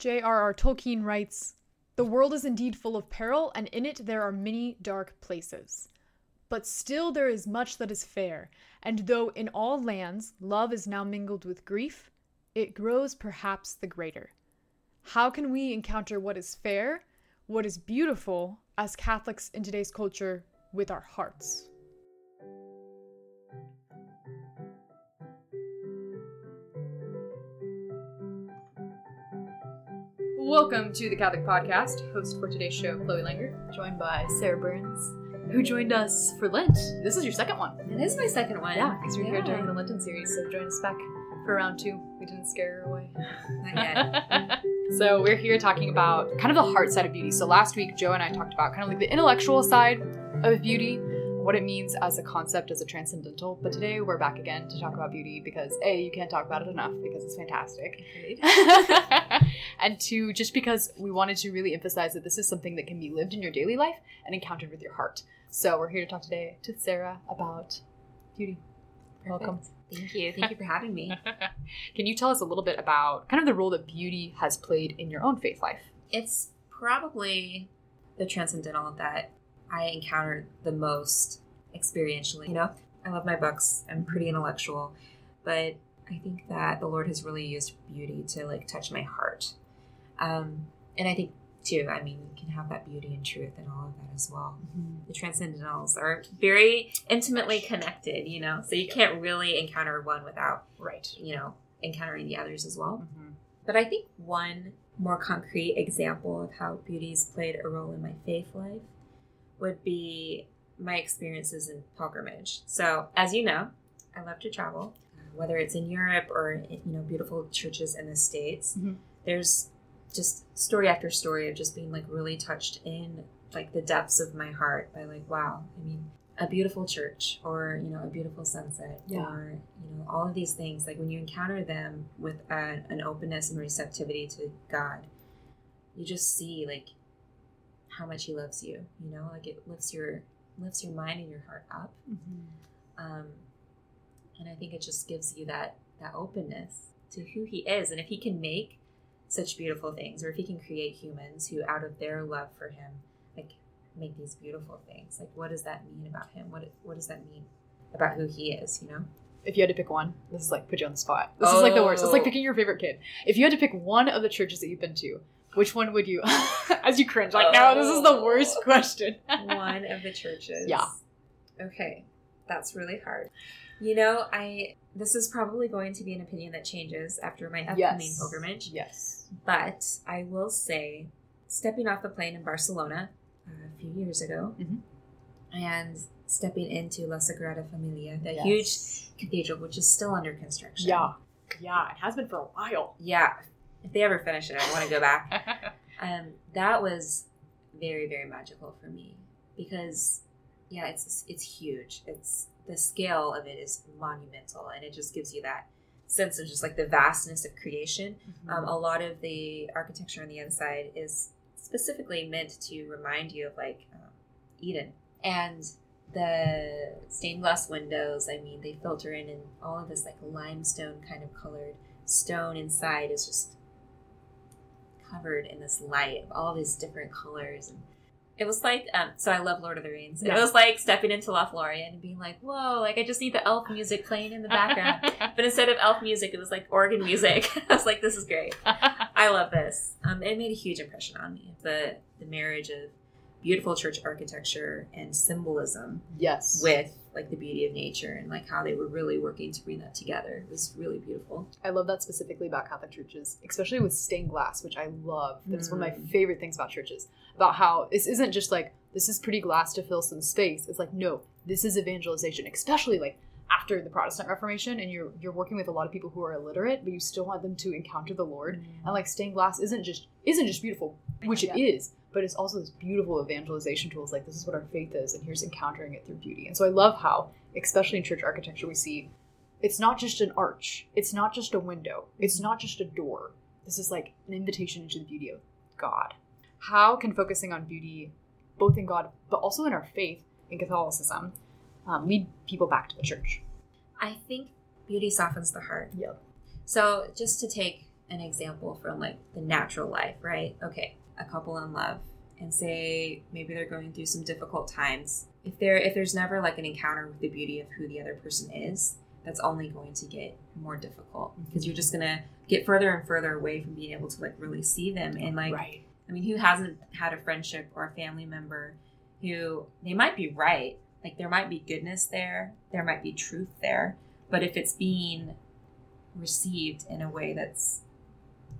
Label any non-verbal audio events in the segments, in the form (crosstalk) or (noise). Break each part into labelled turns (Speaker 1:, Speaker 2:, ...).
Speaker 1: J.R.R. Tolkien writes The world is indeed full of peril, and in it there are many dark places. But still there is much that is fair, and though in all lands love is now mingled with grief, it grows perhaps the greater. How can we encounter what is fair, what is beautiful, as Catholics in today's culture, with our hearts? Welcome to the Catholic Podcast. Host for today's show, Chloe Langer,
Speaker 2: joined by Sarah Burns,
Speaker 1: who joined us for Lent. This is your second one.
Speaker 2: It is my second one.
Speaker 1: Yeah, because we're here during the Lenten series, so join us back for round two. We didn't scare her away.
Speaker 2: Not yet. (laughs)
Speaker 1: so we're here talking about kind of the heart side of beauty. So last week, Joe and I talked about kind of like the intellectual side of beauty, what it means as a concept, as a transcendental. But today we're back again to talk about beauty because A, you can't talk about it enough because it's fantastic. (laughs) and two, just because we wanted to really emphasize that this is something that can be lived in your daily life and encountered with your heart. So we're here to talk today to Sarah about beauty.
Speaker 2: Perfect. Welcome. Thank you. Thank you for having me. (laughs)
Speaker 1: can you tell us a little bit about kind of the role that beauty has played in your own faith life?
Speaker 2: It's probably the transcendental that I encountered the most experientially. You know, I love my books. I'm pretty intellectual, but I think that the Lord has really used beauty to like touch my heart. Um, and I think too, I mean, you can have that beauty and truth and all of that as well. Mm-hmm. The transcendentals are very intimately connected, you know, so you can't really encounter one without,
Speaker 1: right,
Speaker 2: you know, encountering the others as well. Mm-hmm. But I think one more concrete example of how beauty's played a role in my faith life would be my experiences in pilgrimage. So, as you know, I love to travel, whether it's in Europe or you know beautiful churches in the states. Mm-hmm. There's just story after story of just being like really touched in like the depths of my heart by like wow. I mean, a beautiful church or you know a beautiful sunset yeah. or you know all of these things like when you encounter them with a, an openness and receptivity to God, you just see like how much he loves you you know like it lifts your lifts your mind and your heart up mm-hmm. um, and i think it just gives you that that openness to who he is and if he can make such beautiful things or if he can create humans who out of their love for him like make these beautiful things like what does that mean about him what what does that mean about who he is you know
Speaker 1: if you had to pick one, this is like put you on the spot. This oh. is like the worst. It's like oh. picking your favorite kid. If you had to pick one of the churches that you've been to, which one would you, (laughs) as you cringe, like, no, this is the oh. worst oh. question. (laughs)
Speaker 2: one of the churches.
Speaker 1: Yeah.
Speaker 2: Okay. That's really hard. You know, I, this is probably going to be an opinion that changes after my upcoming yes. pilgrimage.
Speaker 1: Yes.
Speaker 2: But I will say, stepping off the plane in Barcelona uh, a few years ago mm-hmm. and stepping into La Sagrada Familia, that yes. huge cathedral, which is still under construction.
Speaker 1: Yeah. Yeah, it has been for a while.
Speaker 2: Yeah, if they ever finish it, I want to go back. (laughs) um, that was very very magical for me because yeah, it's it's huge. It's the scale of it is monumental, and it just gives you that sense of just like the vastness of creation. Mm-hmm. Um, a lot of the architecture on the inside is specifically meant to remind you of like um, Eden and the stained glass windows. I mean, they filter in and all of this like limestone kind of colored stone inside is just covered in this light of all these different colors and it was like um, so i love lord of the rings. Yeah. it was like stepping into lothlorien and being like whoa like i just need the elf music playing in the background. (laughs) But instead of elf music it was like organ music. (laughs) I was like this is great. (laughs) I love this. Um, it made a huge impression on me the the marriage of beautiful church architecture and symbolism
Speaker 1: yes
Speaker 2: with like the beauty of nature and like how they were really working to bring that together. It was really beautiful.
Speaker 1: I love that specifically about Catholic churches, especially with stained glass, which I love. That's mm. one of my mm. favorite things about churches. About how this isn't just like this is pretty glass to fill some space. It's like no, this is evangelization, especially like after the Protestant Reformation and you're you're working with a lot of people who are illiterate, but you still want them to encounter the Lord. Mm. And like stained glass isn't just isn't just beautiful, which yeah. it is, but it's also this beautiful evangelization tools like this is what our faith is and here's encountering it through beauty. And so i love how especially in church architecture we see it's not just an arch. It's not just a window. It's not just a door. This is like an invitation into the beauty of god. How can focusing on beauty both in god but also in our faith in catholicism um, lead people back to the church?
Speaker 2: I think beauty softens the heart.
Speaker 1: Yep
Speaker 2: so just to take an example from like the natural life, right? Okay, a couple in love and say maybe they're going through some difficult times. If there if there's never like an encounter with the beauty of who the other person is, that's only going to get more difficult because you're just gonna get further and further away from being able to like really see them and like
Speaker 1: right.
Speaker 2: I mean, who hasn't had a friendship or a family member who they might be right, like there might be goodness there, there might be truth there, but if it's being received in a way that's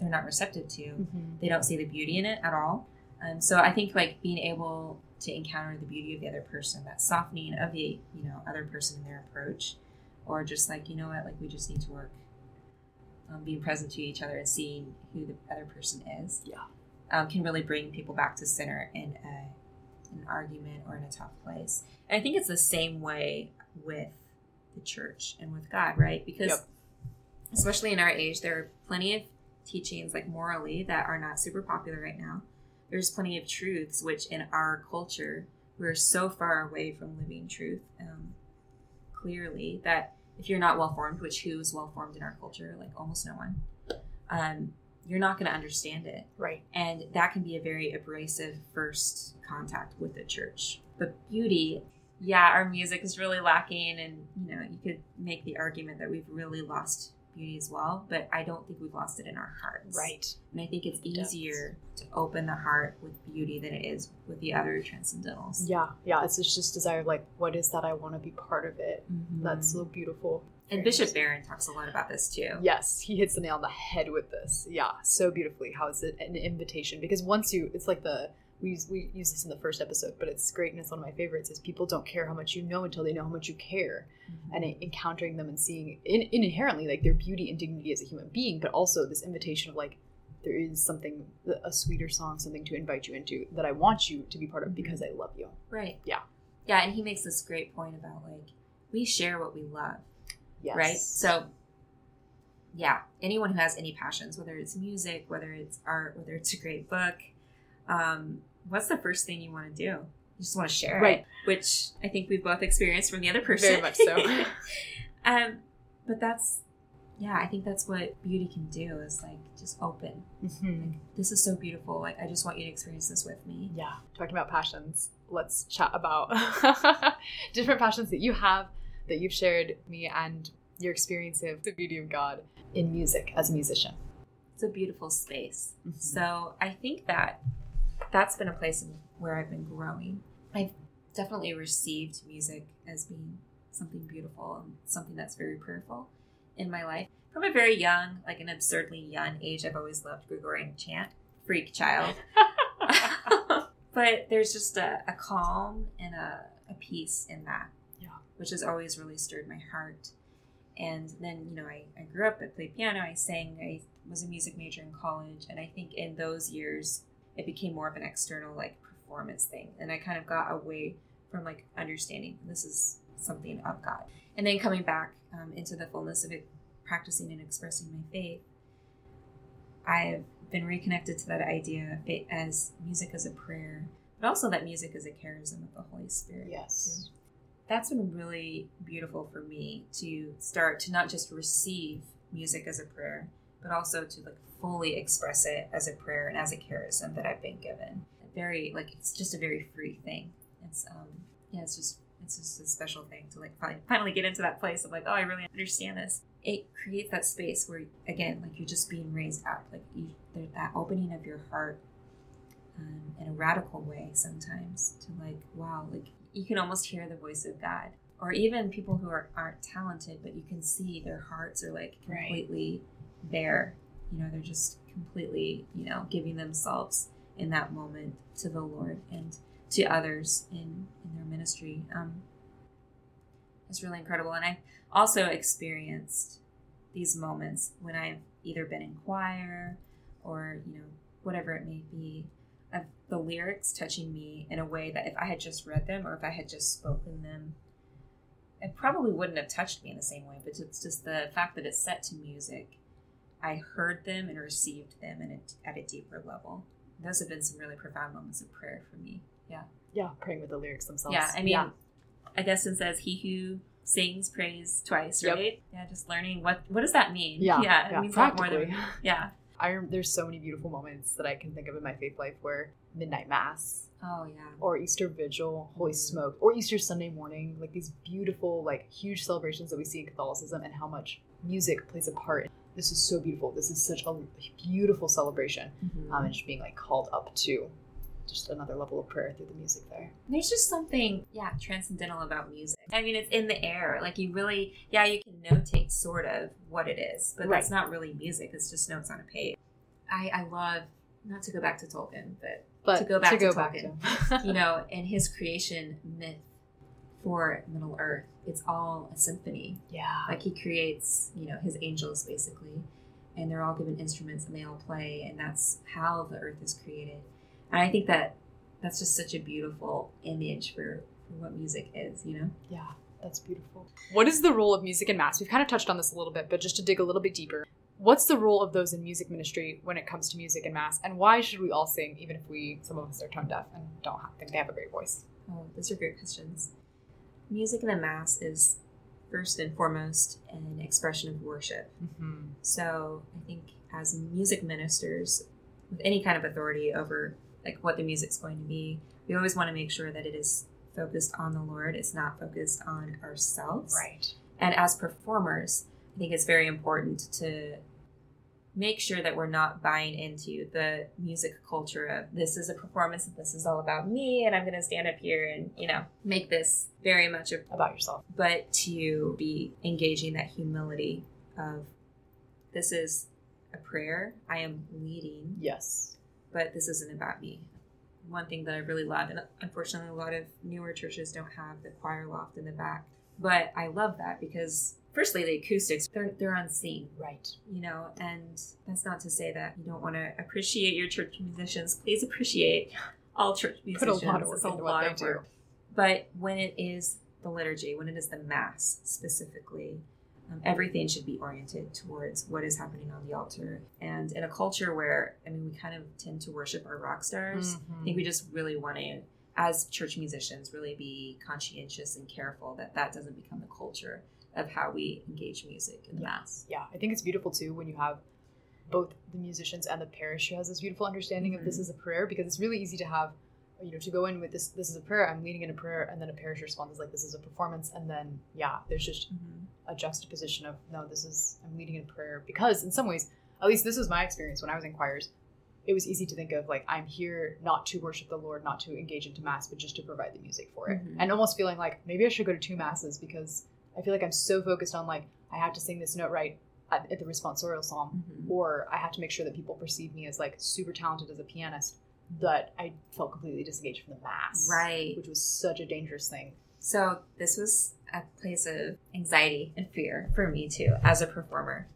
Speaker 2: they're not receptive to,
Speaker 1: Mm-hmm.
Speaker 2: they don't see the beauty in it at all. Um, so I think like being able to encounter the beauty of the other person, that softening of the you know other person in their approach, or just like you know what, like we just need to work on being present to each other and seeing who the other person is.
Speaker 1: Yeah.
Speaker 2: um, can really bring people back to center in a an argument or in a tough place. And I think it's the same way with the church and with God, right? Because
Speaker 1: Yep.
Speaker 2: especially in our age, there are plenty of teachings like morally that are not super popular right now. There's plenty of truths which in our culture we're so far away from living truth um, clearly that if you're not well formed, which who is well formed in our culture, like almost no one, um, you're not going to understand it
Speaker 1: Right.
Speaker 2: and that can be a very abrasive first contact with the church but beauty yeah our music is really lacking and you know you could make the argument that we've really lost beauty as well but i don't think we've lost it in our hearts
Speaker 1: Right.
Speaker 2: and i think it's easier to open the heart with beauty than it is with the other transcendentals
Speaker 1: Yeah. Yeah. It's just, just desire. Like, what is that? I want to be part of it.
Speaker 2: Mhm.
Speaker 1: That's so beautiful.
Speaker 2: and bishop barron talks a lot about this too
Speaker 1: Yes, he hits the nail on the head with this. Yeah, so beautifully. How is it an invitation? Because once you, it's like the we use, we use this in the first episode, but it's great and it's one of my favorites. Is people don't care how much you know until they know how much you care,
Speaker 2: Mhm.
Speaker 1: and encountering them and seeing in, in inherently like their beauty and dignity as a human being, but also this invitation of like there is something a sweeter song, something to invite you into that I want you to be part of because I love you.
Speaker 2: right
Speaker 1: Yeah.
Speaker 2: yeah and he makes this great point about like we share what we love
Speaker 1: Yes.
Speaker 2: right? So, yeah, anyone who has any passions, whether it's music, whether it's art, whether it's a great book, um, what's the first thing you want to do? You just want to share
Speaker 1: Right.
Speaker 2: it, which I think we've both experienced from the other person.
Speaker 1: Very much so. (laughs)
Speaker 2: um, but that's, yeah, I think that's what beauty can do is like just open.
Speaker 1: Mhm.
Speaker 2: This is so beautiful. Like, I just want you to experience this with me.
Speaker 1: Yeah, talking about passions, let's chat about (laughs) different passions that you have that you've shared me and your experience of the beauty of God in music as a musician.
Speaker 2: It's a beautiful space.
Speaker 1: Mhm.
Speaker 2: So I think that that's been a place where I've been growing. I've definitely received music as being something beautiful and something that's very prayerful in my life. From a very young, like an absurdly young age, I've always loved Gregorian chant. Freak child. (laughs) but there's just a, a calm and a, a peace in that.
Speaker 1: Yeah.
Speaker 2: Which has always really stirred my heart. And then, you know, I, I grew up, I played piano, I sang, I was a music major in college. And I think in those years, it became more of an external, like, performance thing. And I kind of got away from, like, understanding this is something of God. And then coming back um, into the fullness of it, practicing and expressing my faith, I've been reconnected to that idea of it as music as a prayer, but also that music is a charism of the Holy Spirit.
Speaker 1: Yes.
Speaker 2: too. That's been really beautiful for me to start to not just receive music as a prayer, but also to like fully express it as a prayer and as a charism that I've been given. Very like it's just a very free thing. It's um yeah, it's just it's just a special thing to like finally, finally get into that place of like, oh, I really understand this. It creates that space where, again, like you're just being raised up, like you, that opening of your heart um, in a radical way sometimes to like, wow, like you can almost hear the voice of God. Or even people who are, aren't talented, but you can see their hearts are like
Speaker 1: Right.
Speaker 2: Bare. You know, they're just completely, you know, giving themselves in that moment to the Lord and to others in, in their ministry. Um, it's really incredible. And I also experienced these moments when I've either been in choir or, you know, whatever it may be, of the lyrics touching me in a way that if I had just read them or if I had just spoken them, it probably wouldn't have touched me in the same way. But it's just the fact that it's set to music. I heard them and received them in a, at a deeper level. Those have been some really profound moments of prayer for me. Yeah.
Speaker 1: Yeah, praying with the lyrics themselves.
Speaker 2: Yeah, I mean,
Speaker 1: Yeah.
Speaker 2: Augustine says, "He who sings prays twice."
Speaker 1: Yep.
Speaker 2: Right? Yeah, just learning what what does that mean?
Speaker 1: Yeah,
Speaker 2: yeah, it
Speaker 1: yeah,
Speaker 2: means a lot more than (laughs) yeah.
Speaker 1: I there's so many beautiful moments that I can think of in my faith life where midnight mass
Speaker 2: Oh yeah.
Speaker 1: or Easter vigil, holy
Speaker 2: Mhm.
Speaker 1: smoke, or Easter Sunday morning, like these beautiful, like huge celebrations that we see in Catholicism and how much music plays a part. This is so beautiful. This is such a beautiful celebration.
Speaker 2: Mhm.
Speaker 1: Um, and just being like called up to just another level of prayer through the music there.
Speaker 2: There's just something, yeah, transcendental about music. I mean, it's in the air. Like you really, yeah, you can notate sort of what it is, but that's not really music. It's just notes on a page. I, I love not to go back to Tolkien, but
Speaker 1: But
Speaker 2: To go back to go
Speaker 1: to- (laughs)
Speaker 2: you know, in his creation myth for Middle Earth, it's all a symphony.
Speaker 1: yeah,
Speaker 2: Like he creates, you know, his angels basically, and they're all given instruments and they all play, and that's how the earth is created. And I think that that's just such a beautiful image for, for what music is, you know?
Speaker 1: yeah, that's beautiful. What is the role of music in mass? We've kind of touched on this a little bit, but just to dig a little bit deeper, what's the role of those in music ministry when it comes to music in mass, and why should we all sing, even if we some of us are tone deaf and don't have, think they have a great voice?
Speaker 2: Oh, those are great questions. Music in the Mass is first and foremost an expression of worship.
Speaker 1: Mm-hmm.
Speaker 2: So I think as music ministers with any kind of authority over like what the music's going to be, we always want to make sure that it is focused on the Lord. It's not focused on ourselves.
Speaker 1: Right.
Speaker 2: And as performers, I think it's very important to make sure that we're not buying into the music culture of this is a performance and this is all about me and I'm going to stand up here and, you know, make this very much
Speaker 1: About yourself.
Speaker 2: but to be engaging that humility of this is a prayer I am leading,
Speaker 1: Yes.
Speaker 2: but this isn't about me. One thing that I really love, and unfortunately, a lot of newer churches don't have the choir loft in the back, but I love that because, firstly, the acoustics they're they're unseen,
Speaker 1: Right.
Speaker 2: you know, and that's not to say that you don't want to appreciate your church musicians. Please appreciate all church musicians Put
Speaker 1: a lot of work
Speaker 2: It's a
Speaker 1: into
Speaker 2: lot
Speaker 1: what they
Speaker 2: of
Speaker 1: do.
Speaker 2: work. But when it is the liturgy, when it is the mass specifically, um, everything should be oriented towards what is happening on the altar. And in a culture where, I mean, we kind of tend to worship our rock stars, I think we just really want to, as church musicians, really be conscientious and careful that that doesn't become the culture of how we engage music in the
Speaker 1: Yeah.
Speaker 2: mass.
Speaker 1: yeah, I think it's beautiful too when you have both the musicians and the parish who has this beautiful understanding of this is a prayer because it's really easy to have you know to go in with this this is a prayer i'm leading in a prayer and then a parish response is like this is a performance and then yeah there's just
Speaker 2: Mhm.
Speaker 1: a juxtaposition of no this is i'm leading in a prayer because in some ways at least this was my experience when i was in choirs it was easy to think of like i'm here not to worship the lord not to engage into mass but just to provide the music for it
Speaker 2: Mhm.
Speaker 1: and almost feeling like maybe i should go to two masses because i feel like i'm so focused on like i have to sing this note right at, at the responsorial psalm
Speaker 2: Mhm.
Speaker 1: or i have to make sure that people perceive me as like super talented as a pianist that i felt completely disengaged from the mass
Speaker 2: Right.
Speaker 1: which was such a dangerous thing
Speaker 2: So this was a place of anxiety and fear for me too, as a performer,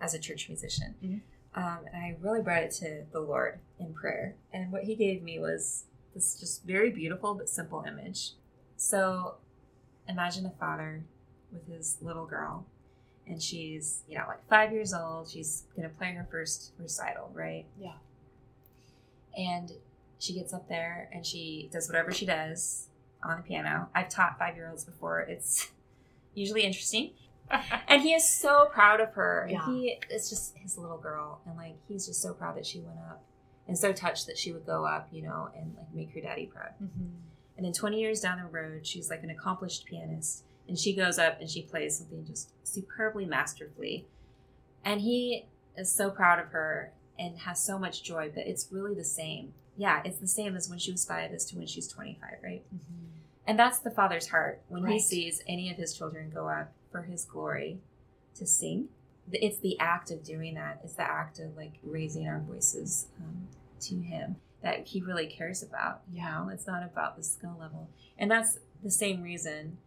Speaker 2: as a church musician.
Speaker 1: Mhm.
Speaker 2: Um, and I really brought it to the Lord in prayer. And what He gave me was this just very beautiful but simple image. So imagine a father with his little girl, and she's you know like five years old. She's gonna play her first recital, right?
Speaker 1: Yeah.
Speaker 2: And she gets up there and she does whatever she does on the piano. I've taught five year olds before. It's (laughs) usually interesting. (laughs) And he is so proud of her.
Speaker 1: Yeah.
Speaker 2: he it's just his little girl. And like he's just so proud that she went up and so touched that she would go up, you know, and like make her daddy proud. Mm-hmm. And then 20 years down the road, she's like an accomplished pianist. And she goes up and she plays something just superbly masterfully. And he is so proud of her and has so much joy, but it's really the same. Yeah, it's the same as when she was five as to when she's 25, right? Mm-hmm. And that's the father's heart when he sees any of his children go up for his glory to sing. It's the act of doing that. It's the act of like raising our voices um, to him that he really cares about. You
Speaker 1: Yeah.
Speaker 2: know, it's not about the skill level, and that's the same reason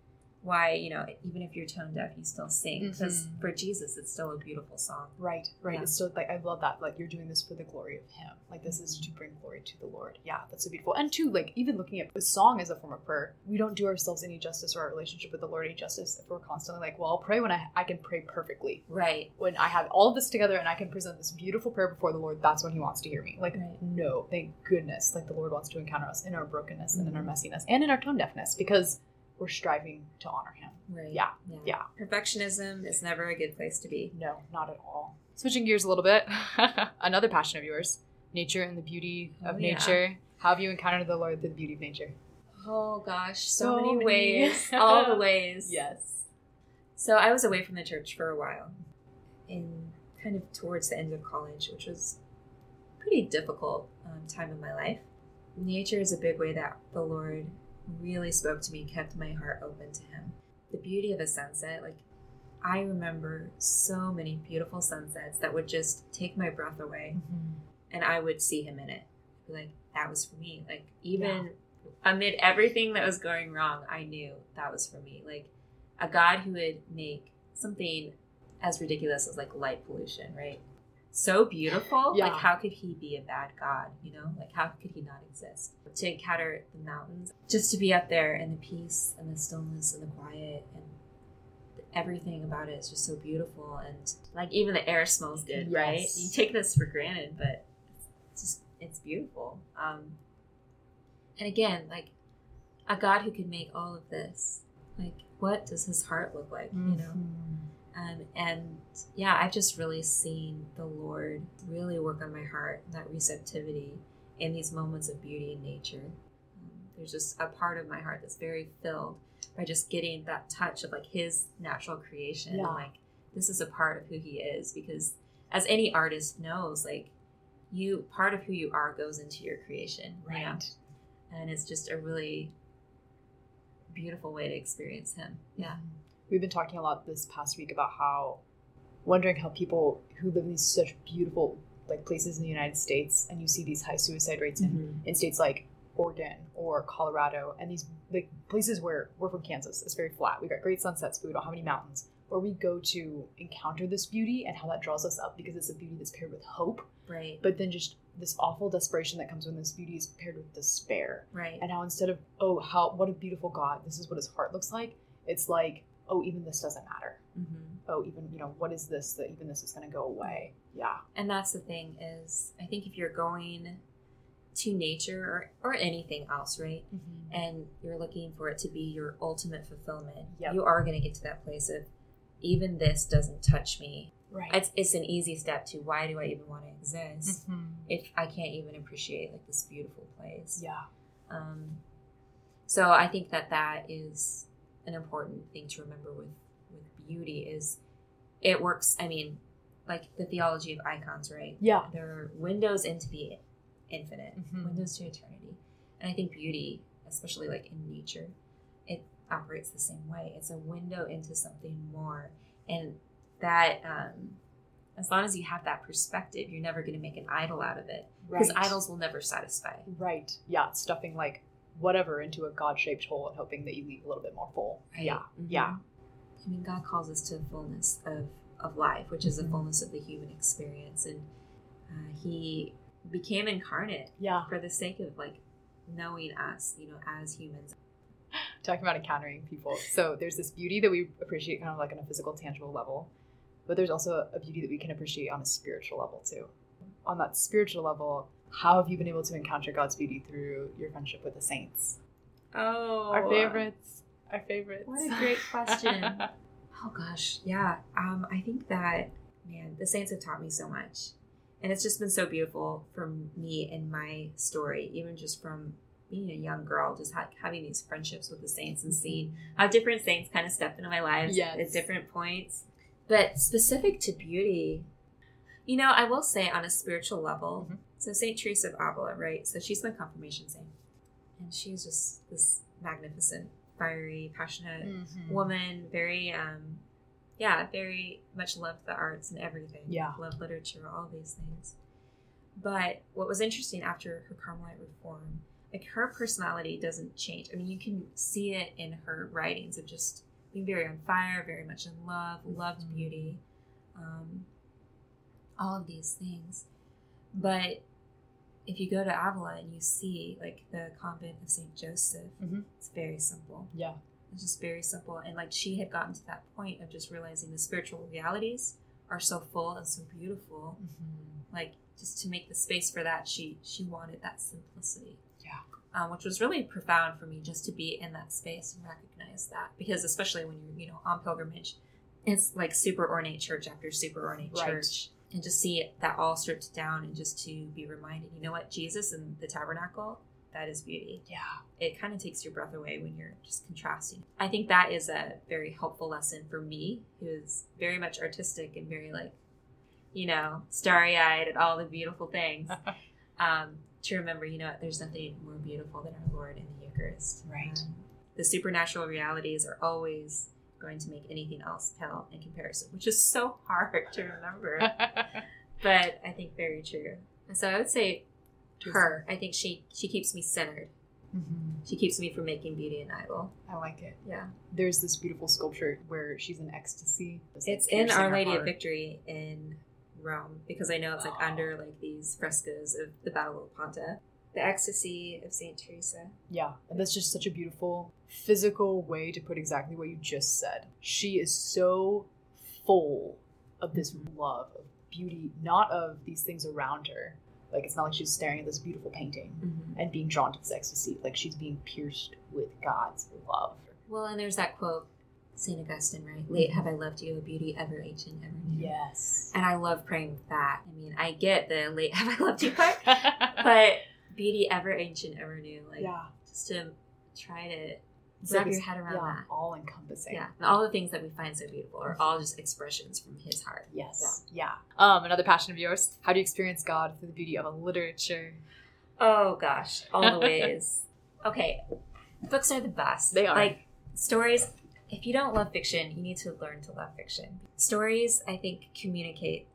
Speaker 2: why you know even if you're tone deaf, you still sing because
Speaker 1: Mhm.
Speaker 2: for Jesus, it's still a beautiful song.
Speaker 1: Right, right.
Speaker 2: Yeah.
Speaker 1: It's still like I love that. Like you're doing this for the glory of Him. Like this is to bring glory to the Lord. Yeah, that's so beautiful. And two, like even looking at the song as a form of prayer, we don't do ourselves any justice or our relationship with the Lord any justice if we're constantly like, well, I'll pray when I I can pray perfectly.
Speaker 2: Right.
Speaker 1: When I have all of this together and I can present this beautiful prayer before the Lord, that's when He wants to hear me. Like,
Speaker 2: Right.
Speaker 1: no, thank goodness. Like the Lord wants to encounter us in our brokenness and in our
Speaker 2: Mhm.
Speaker 1: messiness and in our tone deafness because we're striving to honor Him.
Speaker 2: Right.
Speaker 1: Yeah, yeah.
Speaker 2: Perfectionism is never a good place to be.
Speaker 1: No, not at all. Switching gears a little bit, (laughs) another passion of yours, nature and the beauty of
Speaker 2: Oh, yeah.
Speaker 1: nature. How have you encountered the Lord through the beauty of nature?
Speaker 2: Oh gosh, so,
Speaker 1: So
Speaker 2: many,
Speaker 1: many.
Speaker 2: ways, (laughs) all the ways.
Speaker 1: Yes.
Speaker 2: So I was away from the church for a while, in kind of towards the end of college, which was a pretty difficult um, time in my life. Nature is a big way that the Lord really spoke to me, kept my heart open to Him. The beauty of a sunset, like I remember so many beautiful sunsets that would just take my breath away, mm-hmm. and I would see Him in it. Like that was for me. Like even amid everything that was going wrong, I knew that was for me. Like a God who would make something as ridiculous as like light pollution, right? So beautiful.
Speaker 1: Yeah.
Speaker 2: Like how could he be a bad God? You know, like how could he not exist? To encounter the mountains, just to be up there and the peace and the stillness and the quiet and everything about it is just so beautiful and like even the air smells good, right? You take this for granted, but it's just it's beautiful. Um, and again, like a God who could make all of this, like what does his heart look like? You know, um, and yeah, I've just really seen the Lord really work on my heart, that receptivity in these moments of beauty in nature. Um, there's just a part of my heart that's very filled by just getting that touch of like His natural creation.
Speaker 1: Yeah.
Speaker 2: Like this is a part of who He is because, as any artist knows, like you, part of who you are goes into your creation. you know?
Speaker 1: Right.
Speaker 2: and it's just a really beautiful way to experience Him. Yeah.
Speaker 1: We've been talking a lot this past week about how wondering how people who live in these such beautiful like places in the United States and you see these high suicide rates in,
Speaker 2: Mhm.
Speaker 1: in states like Oregon or Colorado and these like places where we're from Kansas. It's very flat. We got great sunsets, but we don't have any mountains. Where we go to encounter this beauty and how that draws us up because it's a beauty that's paired with hope,
Speaker 2: Right.
Speaker 1: but then just this awful desperation that comes when this beauty is paired with despair.
Speaker 2: Right.
Speaker 1: And how instead of, oh, how what a beautiful God, this is what his heart looks like, it's like, oh, even this doesn't matter.
Speaker 2: hmm
Speaker 1: Oh, even, you know, what is this that even this is gonna go away? Yeah.
Speaker 2: And that's the thing is, I think if you're going to nature or, or anything else, right, and you're looking for it to be your ultimate fulfillment,
Speaker 1: Yep.
Speaker 2: you are going to get to that place of even this doesn't touch me.
Speaker 1: Right.
Speaker 2: It's, it's an easy step to why do I even want to exist
Speaker 1: Mhm.
Speaker 2: if I can't even appreciate like this beautiful place.
Speaker 1: Yeah.
Speaker 2: Um, so I think that that is an important thing to remember with with beauty is it works. I mean, like the theology of icons, right?
Speaker 1: Yeah.
Speaker 2: They're windows into the infinite,
Speaker 1: Mhm.
Speaker 2: windows to eternity, and I think beauty, especially like in nature, it operates the same way. It's a window into something more, and that. Um, as long as you have that perspective, you're never going to make an idol out of it because
Speaker 1: Right.
Speaker 2: idols will never satisfy.
Speaker 1: Right. Yeah. Stuffing like whatever into a God shaped hole and hoping that you leave a little bit more full.
Speaker 2: Right.
Speaker 1: Yeah.
Speaker 2: Mhm.
Speaker 1: Yeah.
Speaker 2: I mean, God calls us to the fullness of, of life, which is the
Speaker 1: Mhm.
Speaker 2: fullness of the human experience. And uh, He became incarnate
Speaker 1: Yeah.
Speaker 2: for the sake of like knowing us, you know, as humans. (gasps)
Speaker 1: Talking about encountering people. So there's this beauty that we appreciate kind of like on a physical, tangible level, but there's also a beauty that we can appreciate on a spiritual level too. On that spiritual level, how have you been able to encounter God's beauty through your friendship with the saints?
Speaker 2: Oh,
Speaker 1: Our favorites. Our favorites.
Speaker 2: What a great question. (laughs) Oh gosh, yeah. Um, I think that man, the saints have taught me so much, and it's just been so beautiful for me and my story, even just from being a young girl, just ha- having these friendships with the saints and seeing how different saints kind of stepped into my lives
Speaker 1: Yes.
Speaker 2: at different points. But specific to beauty, you know, I will say on a spiritual level.
Speaker 1: Mhm.
Speaker 2: So Saint Teresa of Avila, right? So she's my confirmation saint, and she's just this magnificent, fiery, passionate
Speaker 1: Mhm.
Speaker 2: woman, very um yeah, very much loved the arts and everything.
Speaker 1: Yeah.
Speaker 2: Loved literature, all these things. But what was interesting after her Carmelite reform, like her personality doesn't change. I mean, you can see it in her writings of just being very on fire, very much in love, loved
Speaker 1: Mhm.
Speaker 2: beauty, um, all of these things. But if you go to Avila and you see like the convent of Saint Joseph,
Speaker 1: Mhm.
Speaker 2: it's very simple.
Speaker 1: Yeah.
Speaker 2: It's just very simple. And like she had gotten to that point of just realizing the spiritual realities are so full and so beautiful. Like just to make the space for that, she she wanted that simplicity.
Speaker 1: Yeah.
Speaker 2: Um, which was really profound for me just to be in that space and recognize that because especially when you're you know on pilgrimage, it's like super ornate church after super ornate
Speaker 1: Right.
Speaker 2: church. And just see that all stripped down and just to be reminded, you know what, Jesus and the tabernacle, that is beauty.
Speaker 1: Yeah.
Speaker 2: It kind of takes your breath away when you're just contrasting. I think that is a very helpful lesson for me, who is very much artistic and very like, you know, starry eyed at all the beautiful things. (laughs) um, to remember, you know what, there's nothing more beautiful than our Lord in the Eucharist.
Speaker 1: Right.
Speaker 2: Um, the supernatural realities are always going to make anything else pale in comparison, which is so hard to remember, (laughs) but I think very true. And so I would say her. I think she she keeps me centered.
Speaker 1: Mhm.
Speaker 2: She keeps me from making beauty an idol.
Speaker 1: I like it.
Speaker 2: Yeah,
Speaker 1: There's this beautiful sculpture where she's in ecstasy. It's,
Speaker 2: it's in Our Lady of. Victory in Rome because I know it's like
Speaker 1: Oh.
Speaker 2: under like these frescoes of the Battle of Ponta, the ecstasy of Saint Teresa.
Speaker 1: Yeah, and that's just such a beautiful physical way to put exactly what you just said. She is so full of this love of beauty, not of these things around her. Like it's not like she's staring at this beautiful painting
Speaker 2: Mm-hmm.
Speaker 1: and being drawn to this ecstasy. Like she's being pierced with God's love.
Speaker 2: Well, and there's that quote, Saint Augustine, right? Late have I loved you, a beauty ever ancient, ever new.
Speaker 1: Yes.
Speaker 2: And I love praying that. I mean, I get the late have I loved you part, (laughs) but beauty ever ancient, ever new. Like
Speaker 1: yeah.
Speaker 2: just to try to
Speaker 1: It's
Speaker 2: wrap
Speaker 1: like
Speaker 2: your head around
Speaker 1: yeah,
Speaker 2: that.
Speaker 1: all encompassing.
Speaker 2: Yeah, and all the things that we find so beautiful are all just expressions from His heart.
Speaker 1: Yes. Yeah. Um, another passion of yours. How do you experience God through the beauty of a literature?
Speaker 2: Oh gosh, all the (laughs) ways. okay, books are the best.
Speaker 1: They are.
Speaker 2: like stories. If you don't love fiction, you need to learn to love fiction. Stories, I think, communicate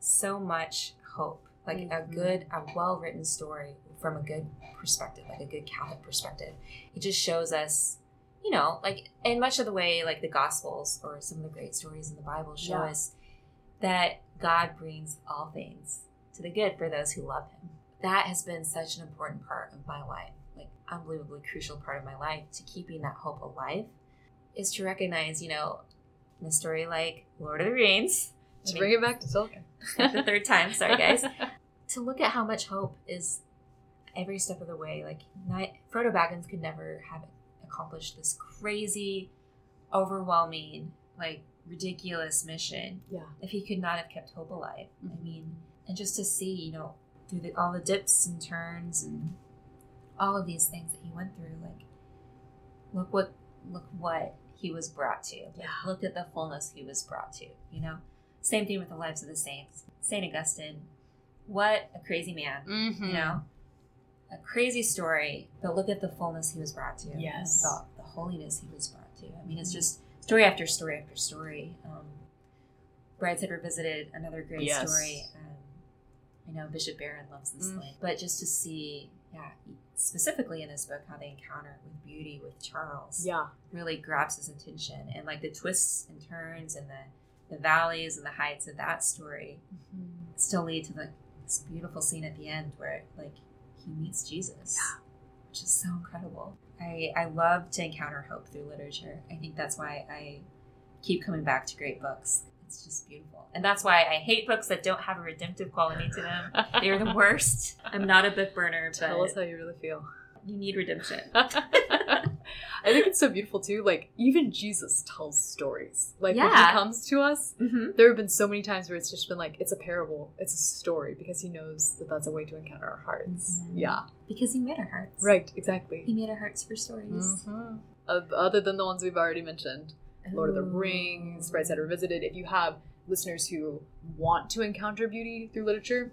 Speaker 2: so much hope. Like a
Speaker 1: Mhm.
Speaker 2: good, a well-written story from a good perspective, like a good Catholic perspective. It just shows us, you know, like in much of the way, like the Gospels or some of the great stories in the Bible show
Speaker 1: Yeah.
Speaker 2: us that God brings all things to the good for those who love Him. That has been such an important part of my life, like unbelievably crucial part of my life to keeping that hope alive, is to recognize, you know, in a story like Lord of the Rings,
Speaker 1: To bring it back to Tolkien. (laughs)
Speaker 2: the third time, sorry guys, (laughs) to look at how much hope is every step of the way. Like, not, Frodo Baggins could never have accomplished this crazy, overwhelming, like ridiculous mission
Speaker 1: Yeah.
Speaker 2: if he could not have kept hope alive. I
Speaker 1: Mhm.
Speaker 2: mean, and just to see, you know, through the, all the dips and turns and all of these things that he went through, like, look what look what he was brought to. Like,
Speaker 1: Yeah.
Speaker 2: look at the fullness he was brought to. You know, same thing with the lives of the saints. Saint Augustine, what a crazy man.
Speaker 1: Mm-hmm.
Speaker 2: You know, a crazy story, but look at the fullness he was brought to.
Speaker 1: Yes.
Speaker 2: the, the holiness he was brought to. I mean, it's just story after story after story. Um, Brideshead Revisited, another great
Speaker 1: Yes.
Speaker 2: story. Um, I know Bishop Barron loves this
Speaker 1: Mm.
Speaker 2: one, but just to see, yeah, specifically in this book, how they encounter with beauty with Charles
Speaker 1: Yeah.
Speaker 2: really grabs his attention, and like the twists and turns and the the valleys and the heights of that story still lead to the this beautiful scene at the end where like he meets Jesus, which is so incredible. I I love to encounter hope through literature. I think that's why I keep coming back to great books. It's just beautiful, and that's why I hate books that don't have a redemptive quality to them. (laughs) They're the worst. I'm not a book burner,
Speaker 1: Tell us how you really feel.
Speaker 2: You need redemption. (laughs) (laughs)
Speaker 1: I think it's so beautiful too. Like even Jesus tells stories. Like when he comes to us,
Speaker 2: Mm-hmm.
Speaker 1: there have been so many times where it's just been like it's a parable, it's a story because he knows that that's a way to encounter our hearts.
Speaker 2: Mhm.
Speaker 1: Yeah,
Speaker 2: Because he made our hearts.
Speaker 1: right, exactly.
Speaker 2: He made our hearts for stories.
Speaker 1: Mhm. Uh, other than the ones we've already mentioned, Lord of the
Speaker 2: Ooh.
Speaker 1: Rings, Brideshead Revisited. If you have listeners who want to encounter beauty through literature,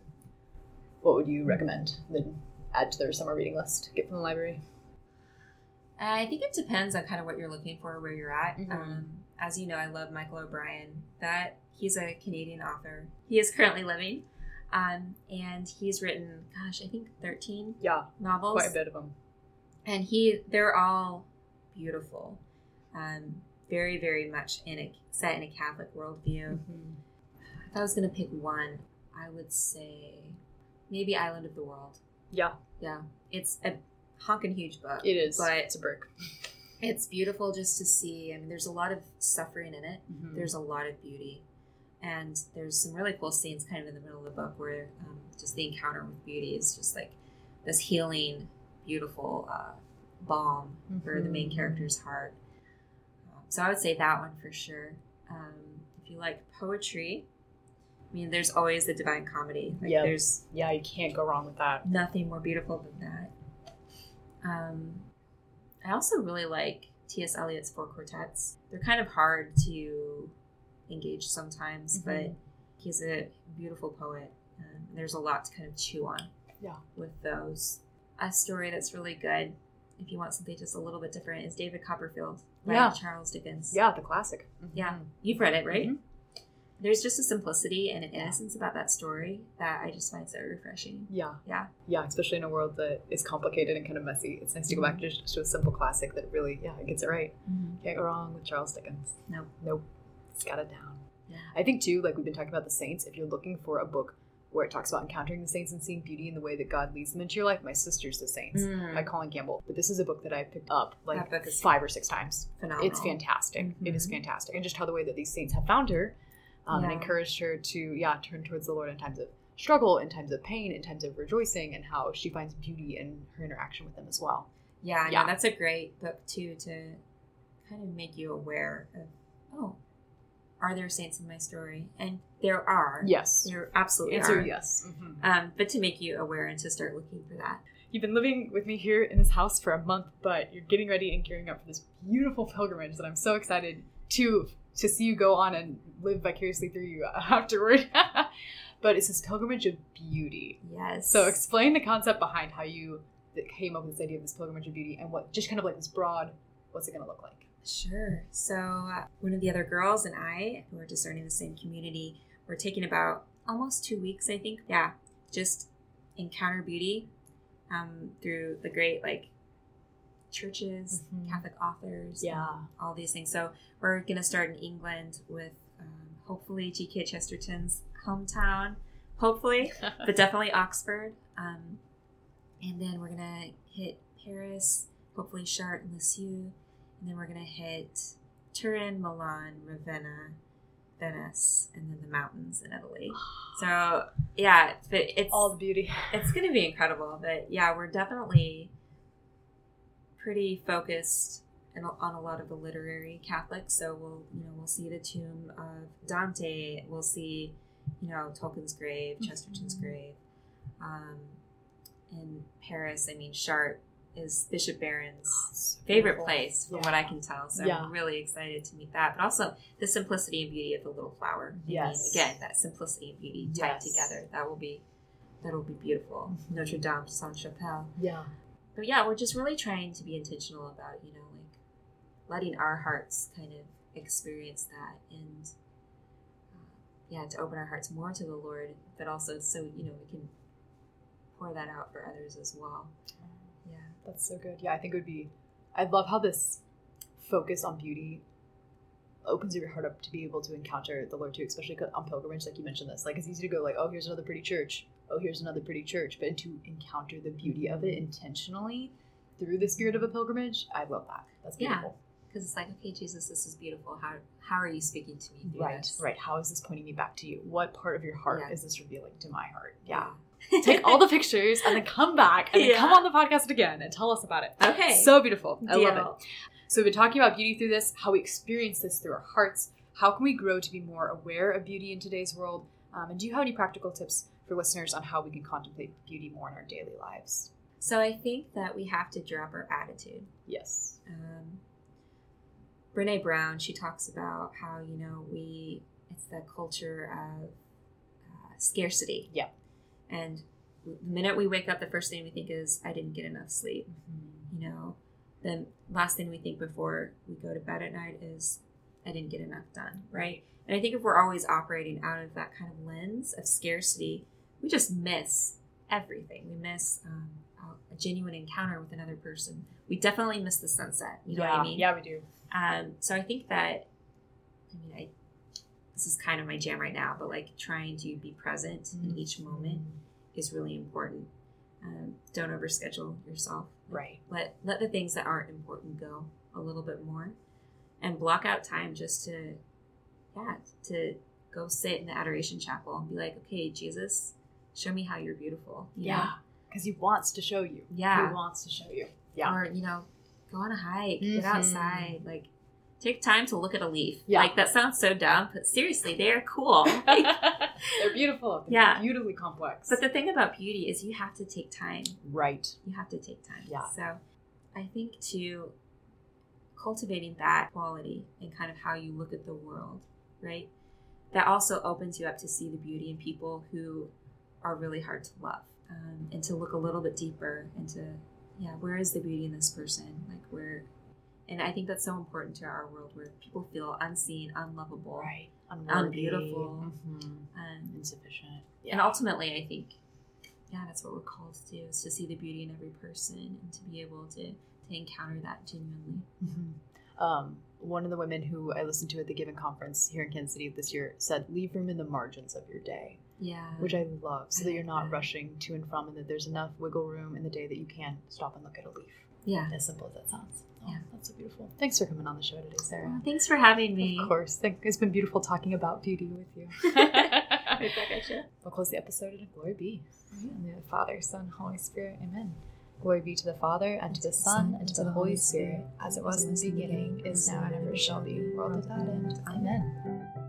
Speaker 1: what would you recommend? Then add to their summer reading list. Get from the library.
Speaker 2: I think it depends on kind of what you're looking for, where you're at.
Speaker 1: Mhm.
Speaker 2: Um, as you know, I love Michael O'Brien. That he's a Canadian author. He is currently living, um, and he's written, gosh, I think 13
Speaker 1: Yeah,
Speaker 2: novels.
Speaker 1: quite a bit of them.
Speaker 2: and he they're all beautiful um, very very much in a set in a catholic worldview if i was going to pick one i would say maybe island of the world
Speaker 1: Yeah,
Speaker 2: yeah it's a honking huge book
Speaker 1: it is.
Speaker 2: but
Speaker 1: it's a brick.
Speaker 2: it's beautiful just to see i mean there's a lot of suffering in it
Speaker 1: Mm-hmm.
Speaker 2: there's a lot of beauty and there's some really cool scenes kind of in the middle of the book where um, just the encounter with beauty is just like this healing beautiful uh, balm for the main
Speaker 1: Mhm.
Speaker 2: character's heart um, so i would say that one for sure um, if you like poetry mean, there's always the Divine Comedy. Like,
Speaker 1: Yep.
Speaker 2: There's
Speaker 1: Yeah, you can't go wrong with that.
Speaker 2: nothing more beautiful than that. Um, I also really like T.S. Eliot's Four Quartets. They're kind of hard to engage sometimes,
Speaker 1: Mhm.
Speaker 2: but he's a beautiful poet. Um, there's a lot to kind of chew on.
Speaker 1: Yeah.
Speaker 2: With those, a story that's really good. If you want something just a little bit different, is David Copperfield by
Speaker 1: Yeah.
Speaker 2: Charles Dickens.
Speaker 1: Yeah, the classic.
Speaker 2: Yeah.
Speaker 1: Mhm.
Speaker 2: You've read it, right?
Speaker 1: Mhm.
Speaker 2: There's just a simplicity and an innocence about that story that I just find so refreshing.
Speaker 1: Yeah.
Speaker 2: Yeah.
Speaker 1: Yeah, especially in a world that is complicated and kind of messy. It's nice to go back to just to a simple classic that really, yeah, it gets it right. Can't go wrong with Charles Dickens.
Speaker 2: No.
Speaker 1: Nope. It's got it down.
Speaker 2: Yeah.
Speaker 1: I think too, like we've been talking about the saints, if you're looking for a book where it talks about encountering the saints and seeing beauty in the way that God leads them into your life, My Sister's the Saints
Speaker 2: Mm.
Speaker 1: by Colleen Campbell. But this is a book that I picked up like
Speaker 2: That book is
Speaker 1: five or six times.
Speaker 2: Phenomenal.
Speaker 1: It's fantastic. It is
Speaker 2: Mhm.
Speaker 1: fantastic. And just how the way that these saints have found her um, and encouraged her to, yeah, turn towards the Lord in times of struggle, in times of pain, in times of rejoicing, and how she finds beauty in her interaction with them as well.
Speaker 2: Yeah,
Speaker 1: Yeah.
Speaker 2: no, that's a great book too to kind of make you aware of. Oh, are there saints in my story? And there are.
Speaker 1: Yes.
Speaker 2: there absolutely
Speaker 1: Answer
Speaker 2: are.
Speaker 1: yes. Mhm.
Speaker 2: Um, but to make you aware and to start looking for that.
Speaker 1: You've been living with me here in this house for a month, but you're getting ready and gearing up for this beautiful pilgrimage that I'm so excited to to see you go on and live vicariously through you (laughs) afterward. (laughs) but it's this pilgrimage of beauty.
Speaker 2: Yes.
Speaker 1: So explain the concept behind how you came up with this idea of this pilgrimage of beauty and what just kind of like this broad what's it going to look like?
Speaker 2: Sure. So, uh, one of the other girls and I, who are discerning the same community, we're taking about almost two weeks, I think. Yeah, just encounter beauty um, through the great like churches,
Speaker 1: Mhm.
Speaker 2: Catholic authors,
Speaker 1: Yeah.
Speaker 2: um, all these things. So, we're going to start in England with um, hopefully G.K. Chesterton's hometown, hopefully, (laughs) but definitely Oxford. Um, and then we're gonna hit Paris, hopefully Chartres and Lisieux, and then we're gonna hit Turin, Milan, Ravenna, Venice, and then the mountains in Italy. (gasps) So yeah, but it's
Speaker 1: All the beauty.
Speaker 2: it's gonna be incredible. But yeah, we're definitely pretty focused and on a lot of the literary Catholics. So we'll you know we'll see the tomb of Dante. We'll see you know Tolkien's grave, Chesterton's
Speaker 1: Mhm.
Speaker 2: grave. Um, in Paris, I mean Chartres is Bishop Barron's favorite place, from
Speaker 1: Yeah.
Speaker 2: what I can tell. So
Speaker 1: Yeah.
Speaker 2: I'm really excited to meet that. But also the simplicity and beauty of the little flower. I
Speaker 1: Yes.
Speaker 2: mean, again, that simplicity and beauty tied
Speaker 1: Yes.
Speaker 2: together. That will be that will be beautiful.
Speaker 1: Mhm.
Speaker 2: Notre Dame, Saint Chapelle.
Speaker 1: Yeah.
Speaker 2: But yeah, we're just really trying to be intentional about, you know, like letting our hearts kind of experience that and uh, yeah, to open our hearts more to the Lord, but also so, you know, we can pour that out for others as well. Yeah.
Speaker 1: That's so good. Yeah, I think it would be. I love how this focus on beauty opens your heart up to be able to encounter the Lord too, especially on pilgrimage, like you mentioned this. Like it's easy to go like, oh, here's another pretty church. Oh, here's another pretty church. But to encounter the beauty of it intentionally through the spirit of a pilgrimage, I love that. That's beautiful. Yeah.
Speaker 2: Because it's like, okay, Jesus, this is beautiful. How how are you speaking to me?
Speaker 1: Right,
Speaker 2: this?
Speaker 1: right. How is this pointing me back to you? What part of your heart
Speaker 2: Yeah.
Speaker 1: is this revealing to my heart? Yeah. (laughs) Take all the pictures and then come back and then
Speaker 2: Yeah.
Speaker 1: come on the podcast again and tell us about it.
Speaker 2: Okay.
Speaker 1: So beautiful. I love it. So we've been talking about beauty through this, how we experience this through our hearts. How can we grow to be more aware of beauty in today's world? Um, and do you have any practical tips for listeners on how we can contemplate beauty more in our daily lives?
Speaker 2: So I think that we have to drop our attitude.
Speaker 1: Yes.
Speaker 2: um, Brene Brown, she talks about how you know we it's the culture of uh, scarcity.
Speaker 1: Yeah.
Speaker 2: And the minute we wake up, the first thing we think is, "I didn't get enough sleep." You know, the last thing we think before we go to bed at night is, "I didn't get enough done." Right. And I think if we're always operating out of that kind of lens of scarcity, we just miss everything. We miss um, a genuine encounter with another person. We definitely miss the sunset. You know
Speaker 1: yeah.
Speaker 2: what I mean?
Speaker 1: Yeah, we do.
Speaker 2: Um, so I think that, I mean, I this is kind of my jam right now, but like trying to be present in each moment is really important. Um, don't overschedule yourself.
Speaker 1: Right.
Speaker 2: Let let the things that aren't important go a little bit more, and block out time just to, yeah, to go sit in the adoration chapel and be like, okay, Jesus, show me how you're beautiful. you?
Speaker 1: Yeah. Because he wants to show you.
Speaker 2: Yeah.
Speaker 1: He wants to show you. Yeah.
Speaker 2: or you know go on a hike get
Speaker 1: Mhm.
Speaker 2: outside like Take time to look at a leaf.
Speaker 1: Yeah.
Speaker 2: Like that sounds so dumb, but seriously, they are cool. (laughs)
Speaker 1: They're beautiful. They're
Speaker 2: Yeah.
Speaker 1: beautifully complex.
Speaker 2: but the thing about beauty is you have to take time.
Speaker 1: right.
Speaker 2: You have to take time.
Speaker 1: Yeah.
Speaker 2: So I think too cultivating that quality and kind of how you look at the world, right? That also opens you up to see the beauty in people who are really hard to love. Um, and to look a little bit deeper into yeah, where is the beauty in this person? Like where and I think that's so important to our world where people feel unseen, unlovable.
Speaker 1: Right.
Speaker 2: Unbeautiful.
Speaker 1: Mhm.
Speaker 2: Um,
Speaker 1: Insufficient.
Speaker 2: and ultimately, I think, yeah, that's what we're called to do: is to see the beauty in every person and to be able to to encounter that genuinely.
Speaker 1: Mhm. Um, one of the women who I listened to at the Given Conference here in Kansas City this year said, "Leave room in the margins of your day,"
Speaker 2: Yeah,
Speaker 1: which I love, so
Speaker 2: I
Speaker 1: that you're not
Speaker 2: that.
Speaker 1: rushing to and from, and that there's enough wiggle room in the day that you can stop and look at a leaf.
Speaker 2: yeah.
Speaker 1: As simple as that sounds. Oh,
Speaker 2: Yeah.
Speaker 1: that's so beautiful. Thanks for coming on the show today, Sarah.
Speaker 2: Well, thanks for having me.
Speaker 1: Of course. It's been beautiful talking about beauty with you. (laughs)
Speaker 2: Right back at you.
Speaker 1: We'll close the episode in glory be. In the Father, Son, Holy Spirit. Amen. Glory be to the Father, and to the Son, and to the Holy Spirit, as it was in the beginning, is now, and ever shall be, world without end. Amen.